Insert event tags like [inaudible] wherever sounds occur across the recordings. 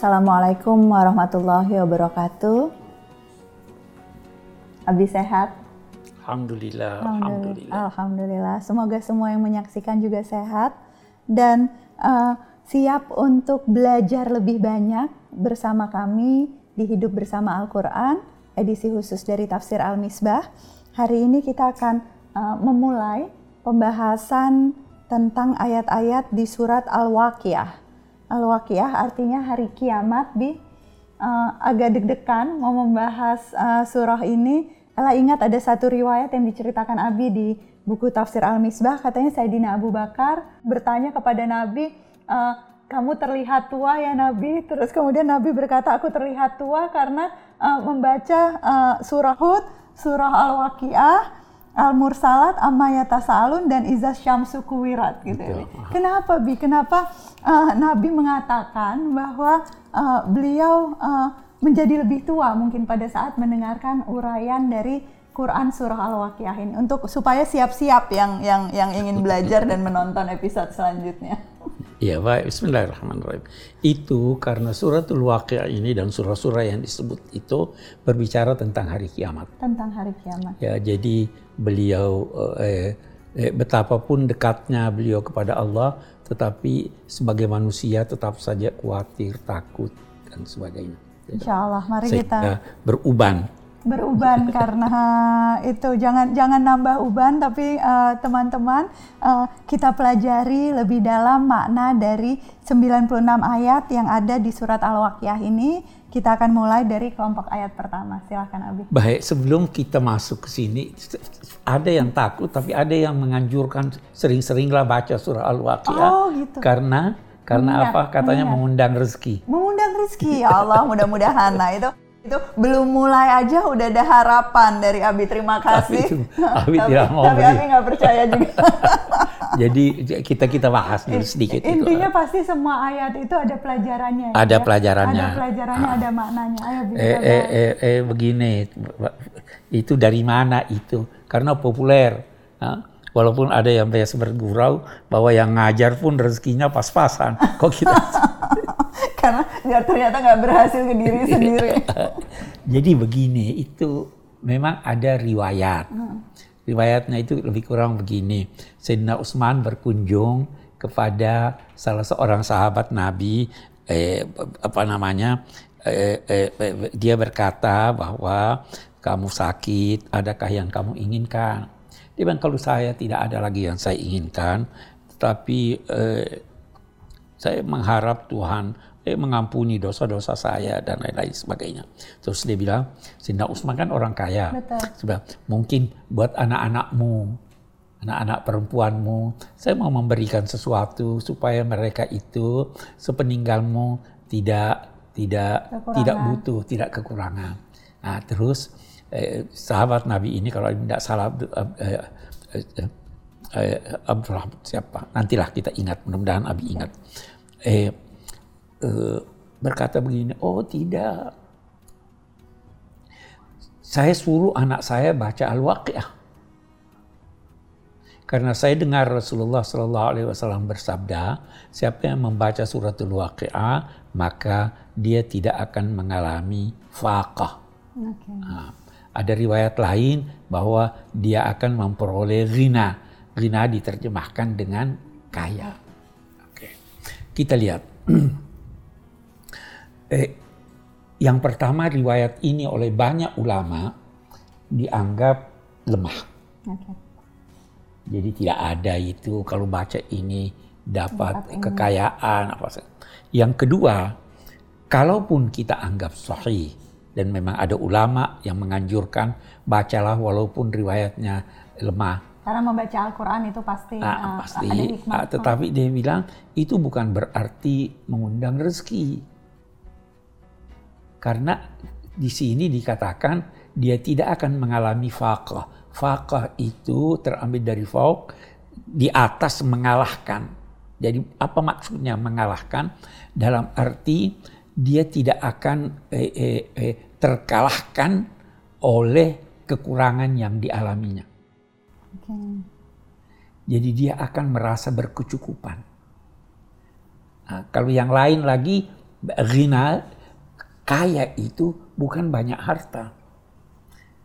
Assalamualaikum warahmatullahi wabarakatuh. Abi sehat? Alhamdulillah, Alhamdulillah. alhamdulillah. Semoga semua yang menyaksikan juga sehat dan uh, siap untuk belajar lebih banyak bersama kami di Hidup Bersama Al-Quran, edisi khusus dari Tafsir Al-Misbah. Hari ini kita akan uh, memulai pembahasan tentang ayat-ayat di surat Al-Waqiah. Al-Waqiah artinya hari kiamat bi. Uh, agak deg-degan mau membahas uh, surah ini. Ella ingat ada satu riwayat yang diceritakan Abi di buku Tafsir Al-Misbah. Katanya Sayyidina Abu Bakar bertanya kepada Nabi uh, kamu terlihat tua ya Nabi? Terus kemudian Nabi berkata aku terlihat tua karena uh, membaca uh, surah Hud, surah Al-Waqiah, Al-Mursalat, Amma Yatasa'alun dan Iza Syamsu Kuwirat gitu ya. Kenapa Bi? Kenapa uh, Nabi mengatakan bahwa uh, beliau uh, menjadi lebih tua mungkin pada saat mendengarkan uraian dari Quran surah Al-Waqiah ini untuk supaya siap-siap yang yang yang ingin belajar dan menonton episode selanjutnya. Ya baik, Bismillahirrahmanirrahim. Itu karena suratul waqiah ini dan surah-surah yang disebut itu berbicara tentang hari kiamat. Tentang hari kiamat. Ya, jadi beliau eh, eh, betapapun dekatnya beliau kepada Allah, tetapi sebagai manusia tetap saja khawatir, takut dan sebagainya. Insya Allah, mari Sehingga kita beruban beruban [laughs] karena itu jangan jangan nambah uban tapi eh, teman-teman uh, kita pelajari lebih dalam makna dari 96 ayat yang ada di surat Al-Waqiah ini kita akan mulai dari kelompok ayat pertama silahkan Abi Baik, sebelum kita masuk ke sini, ada yang takut, tapi ada yang menganjurkan sering-seringlah baca surah Al-Waqiah. Oh, gitu. Karena karena Mengingat, apa? Katanya mengingat. mengundang rezeki. mengundang rezeki ya Allah mudah-mudahan nah itu itu belum mulai aja udah ada harapan dari Abi terima kasih itu, [laughs] Abi tidak mau tapi. Abi nggak percaya juga [laughs] Jadi kita kita bahas dulu sedikit itu. intinya pasti semua ayat itu ada pelajarannya ya, Ada ya. pelajarannya. ada pelajarannya ada maknanya ayo Eh, eh, eh, eh, begini, itu dari mana itu? Karena populer. Hah? Walaupun ada yang biasa bergurau bahwa yang ngajar pun rezekinya pas-pasan. Kok kita [laughs] nggak ternyata nggak berhasil ke diri [laughs] sendiri Jadi begini, itu memang ada riwayat. Riwayatnya itu lebih kurang begini. Sayyidina Utsman berkunjung kepada salah seorang sahabat Nabi, eh, apa namanya, eh, eh, eh, dia berkata bahwa kamu sakit, adakah yang kamu inginkan? Dia bilang kalau saya tidak ada lagi yang saya inginkan, tetapi eh, saya mengharap Tuhan eh, mengampuni dosa-dosa saya dan lain-lain sebagainya. Terus dia bilang, Sinda Usman kan orang kaya. Betul. Sebab mungkin buat anak-anakmu, anak-anak perempuanmu, saya mau memberikan sesuatu supaya mereka itu sepeninggalmu tidak tidak Kekurangan. tidak butuh, tidak kekurangan. Nah, terus eh, sahabat Nabi ini kalau tidak salah eh, eh, eh, eh, Abdurrahman siapa? Nantilah kita ingat, mudah-mudahan Abi ingat. Eh, berkata begini, oh tidak. Saya suruh anak saya baca Al-Waqiah. Karena saya dengar Rasulullah Shallallahu Alaihi Wasallam bersabda, siapa yang membaca suratul Waqiah, maka dia tidak akan mengalami faqah. Oke. Nah, ada riwayat lain bahwa dia akan memperoleh ghina. Ghina diterjemahkan dengan kaya. Oke. Kita lihat. [clears throat] eh, yang pertama riwayat ini oleh banyak ulama dianggap lemah. Oke. Jadi tidak ada itu kalau baca ini dapat Dapat ini. kekayaan apa se- Yang kedua, kalaupun kita anggap sahih dan memang ada ulama yang menganjurkan bacalah walaupun riwayatnya lemah. Karena membaca Al-Quran itu pasti, Ah, uh, pasti. ada hikmah. Ah, tetapi dia bilang itu bukan berarti mengundang rezeki. Karena di sini dikatakan dia tidak akan mengalami faqah. Faqah itu terambil dari fauq, di atas mengalahkan. Jadi apa maksudnya mengalahkan? Dalam arti dia tidak akan eh, eh, eh, terkalahkan oleh kekurangan yang dialaminya. Jadi dia akan merasa berkecukupan. Nah, kalau yang lain lagi Ghina, kaya itu bukan banyak harta.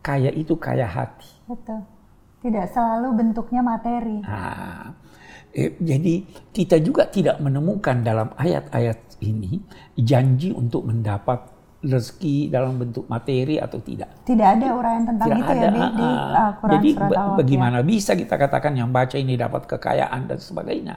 Kaya itu kaya hati. Betul. Tidak selalu bentuknya materi. Nah, eh, jadi kita juga tidak menemukan dalam ayat-ayat ini janji untuk mendapat rezeki dalam bentuk materi atau tidak. Tidak ada uraian tentang Tidak itu ada. ya di, di uh, Quran Jadi surat Al-Waqiah. bagaimana bisa kita katakan yang baca ini dapat kekayaan dan sebagainya?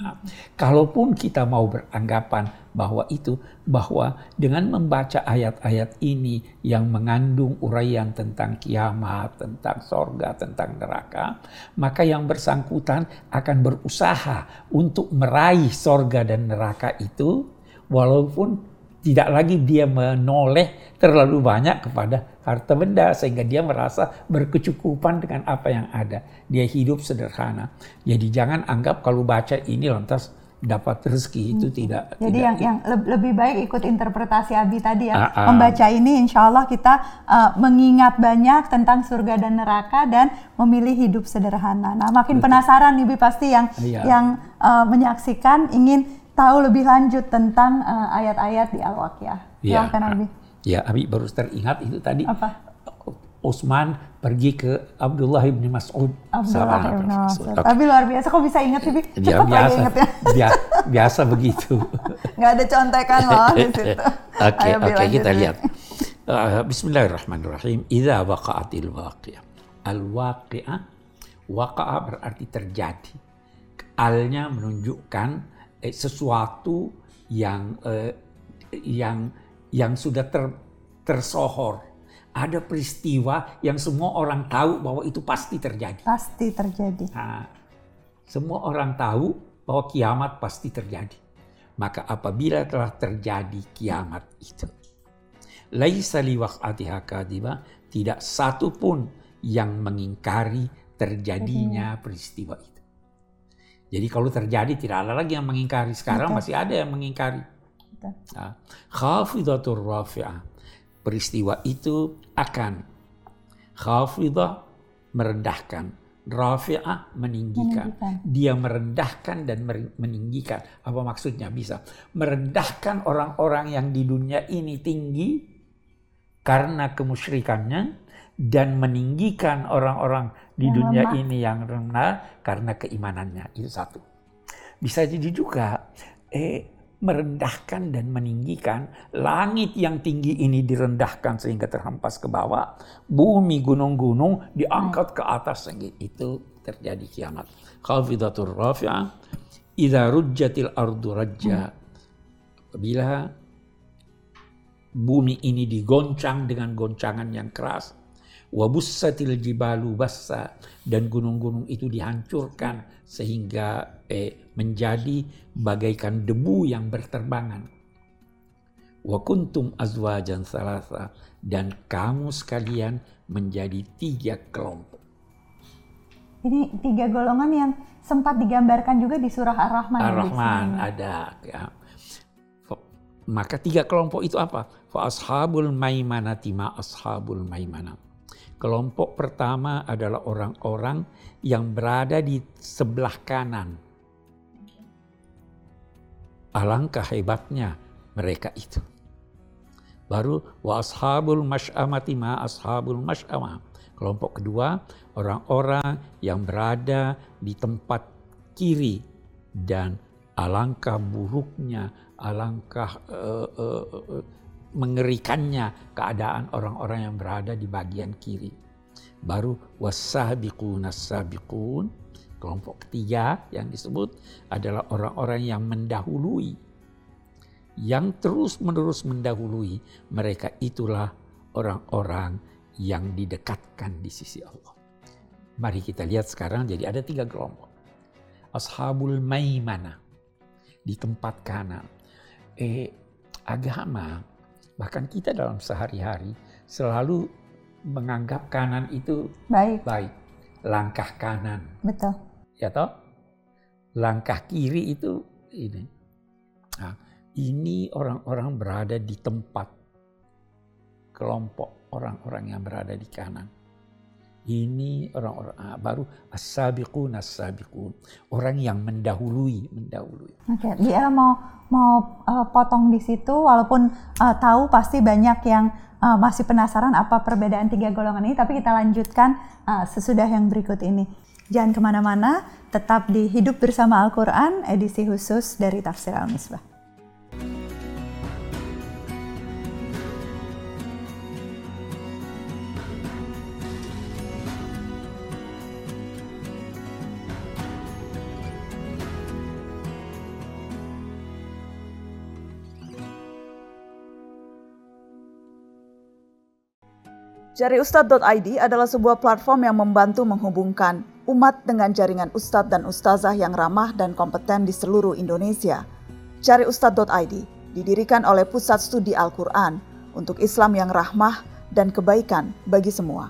Nah, kalaupun kita mau beranggapan bahwa itu bahwa dengan membaca ayat-ayat ini yang mengandung uraian tentang kiamat, tentang sorga, tentang neraka, maka yang bersangkutan akan berusaha untuk meraih sorga dan neraka itu, walaupun tidak lagi dia menoleh terlalu banyak kepada harta benda sehingga dia merasa berkecukupan dengan apa yang ada. Dia hidup sederhana. Jadi jangan anggap kalau baca ini lantas dapat rezeki itu tidak. Jadi tidak- yang yang le- lebih baik ikut interpretasi Abi tadi ya. Ah, ah. Membaca ini insya Allah kita uh, mengingat banyak tentang surga dan neraka dan memilih hidup sederhana. Nah makin penasaran nih Bi pasti yang Iya. yang uh, menyaksikan ingin tahu lebih lanjut tentang uh, ayat-ayat di Al-Waqiah. Ya, Silahkan Abi. ya, Abi baru teringat itu tadi. Apa? Utsman pergi ke Abdullah bin Mas'ud. Abdullah ibn Mas'ud. Oke. Tapi luar biasa kok bisa ingat sih? Ya, lagi biasa, ingetnya. [laughs] bia- biasa begitu. [laughs] Nggak ada contekan loh di situ. [laughs] Oke, Bi, oke lanjut, kita lihat. Uh, Bismillahirrahmanirrahim. Idza waqa'atil waqi'ah. Al-waqi'ah waqa'a berarti terjadi. Alnya menunjukkan eh, sesuatu yang eh, yang yang sudah ter, tersohor. Ada peristiwa yang semua orang tahu bahwa itu pasti terjadi. Pasti terjadi. Nah, semua orang tahu bahwa kiamat pasti terjadi. Maka apabila telah terjadi kiamat itu, laisa liwaq'atiha kadiba, tidak satu pun yang mengingkari terjadinya peristiwa itu. Jadi kalau terjadi tidak ada lagi yang mengingkari. Sekarang Betul. masih ada yang mengingkari. Nah, khafidatur rafi'ah. Peristiwa itu akan khafidah merendahkan, rafi'ah meninggikan. Meninggikan. Dia merendahkan dan meninggikan. Apa maksudnya bisa? Merendahkan orang-orang yang di dunia ini tinggi karena kemusyrikannya dan meninggikan orang-orang di Yang dunia lemah. ini yang rendah karena keimanannya. Itu satu. Bisa jadi juga eh merendahkan dan meninggikan langit yang tinggi ini direndahkan sehingga terhempas ke bawah, bumi gunung-gunung diangkat ke atas sehingga itu terjadi kiamat. Khafidatur rafi'ah idza rujjatil ardu rajja. Apabila bumi ini digoncang dengan goncangan yang keras, wabussatil jibalu bassa dan gunung-gunung itu dihancurkan sehingga eh, menjadi bagaikan debu yang berterbangan. Wa kuntum azwajan salasa dan kamu sekalian menjadi tiga kelompok. Ini tiga golongan yang sempat digambarkan juga di surah Ar-Rahman. ya, Ar-Rahman ada ya. Maka tiga kelompok itu apa? Fa ashabul maimanati ma ashabul maimanah. Kelompok pertama adalah orang-orang yang berada di sebelah kanan. Alangkah hebatnya mereka itu. Baru wa ashabul masy'amati ma ashabul masy'amah. Kelompok kedua orang-orang yang berada di tempat kiri dan alangkah buruknya, alangkah eh, eh, eh, mengerikannya keadaan orang-orang yang berada di bagian kiri. Baru wasabiqun sabiqun kelompok ketiga yang disebut adalah orang-orang yang mendahului yang terus-menerus mendahului mereka itulah orang-orang yang didekatkan di sisi Allah. Mari kita lihat sekarang jadi ada tiga kelompok. Ashabul maimana di tempat kanan. Eh, agama bahkan kita dalam sehari-hari selalu menganggap kanan itu Baik, baik. Langkah kanan, betul. ya toh? Langkah kiri itu ini. Nah, ini orang-orang berada di tempat kelompok orang-orang yang berada di kanan. Ini orang-orang ah, baru as-sabiqun as-sabiqun. Orang yang mendahului, mendahului. Oke, dia mau mau uh, potong di situ walaupun uh, tahu pasti banyak yang uh, masih penasaran apa perbedaan tiga golongan ini, tapi kita lanjutkan uh, sesudah yang berikut ini. Jangan ke mana-mana, tetap di Hidup Bersama Al-Quran, edisi khusus dari Tafsir Al-Misbah. Jariustad.id adalah sebuah platform yang membantu menghubungkan umat dengan jaringan ustadz dan ustazah yang ramah dan kompeten di seluruh Indonesia. Jariustad.id didirikan oleh Pusat Studi Al-Quran untuk Islam yang rahmah dan kebaikan bagi semua.